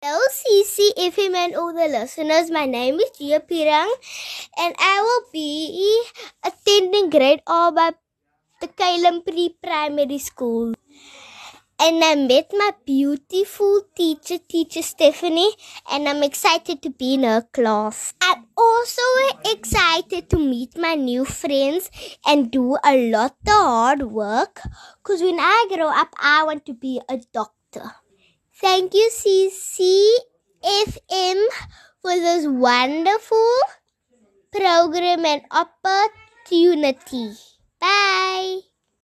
Hello, CCFM and all the listeners. My name is Gia Pirang, and I will be attending grade R by the Kalem Pre Primary School. And I met my beautiful teacher, Teacher Stephanie, and I'm excited to be in her class. I'm also excited to meet my new friends and do a lot of hard work because when I grow up, I want to be a doctor. Thank you, CCFM, for this wonderful program and opportunity.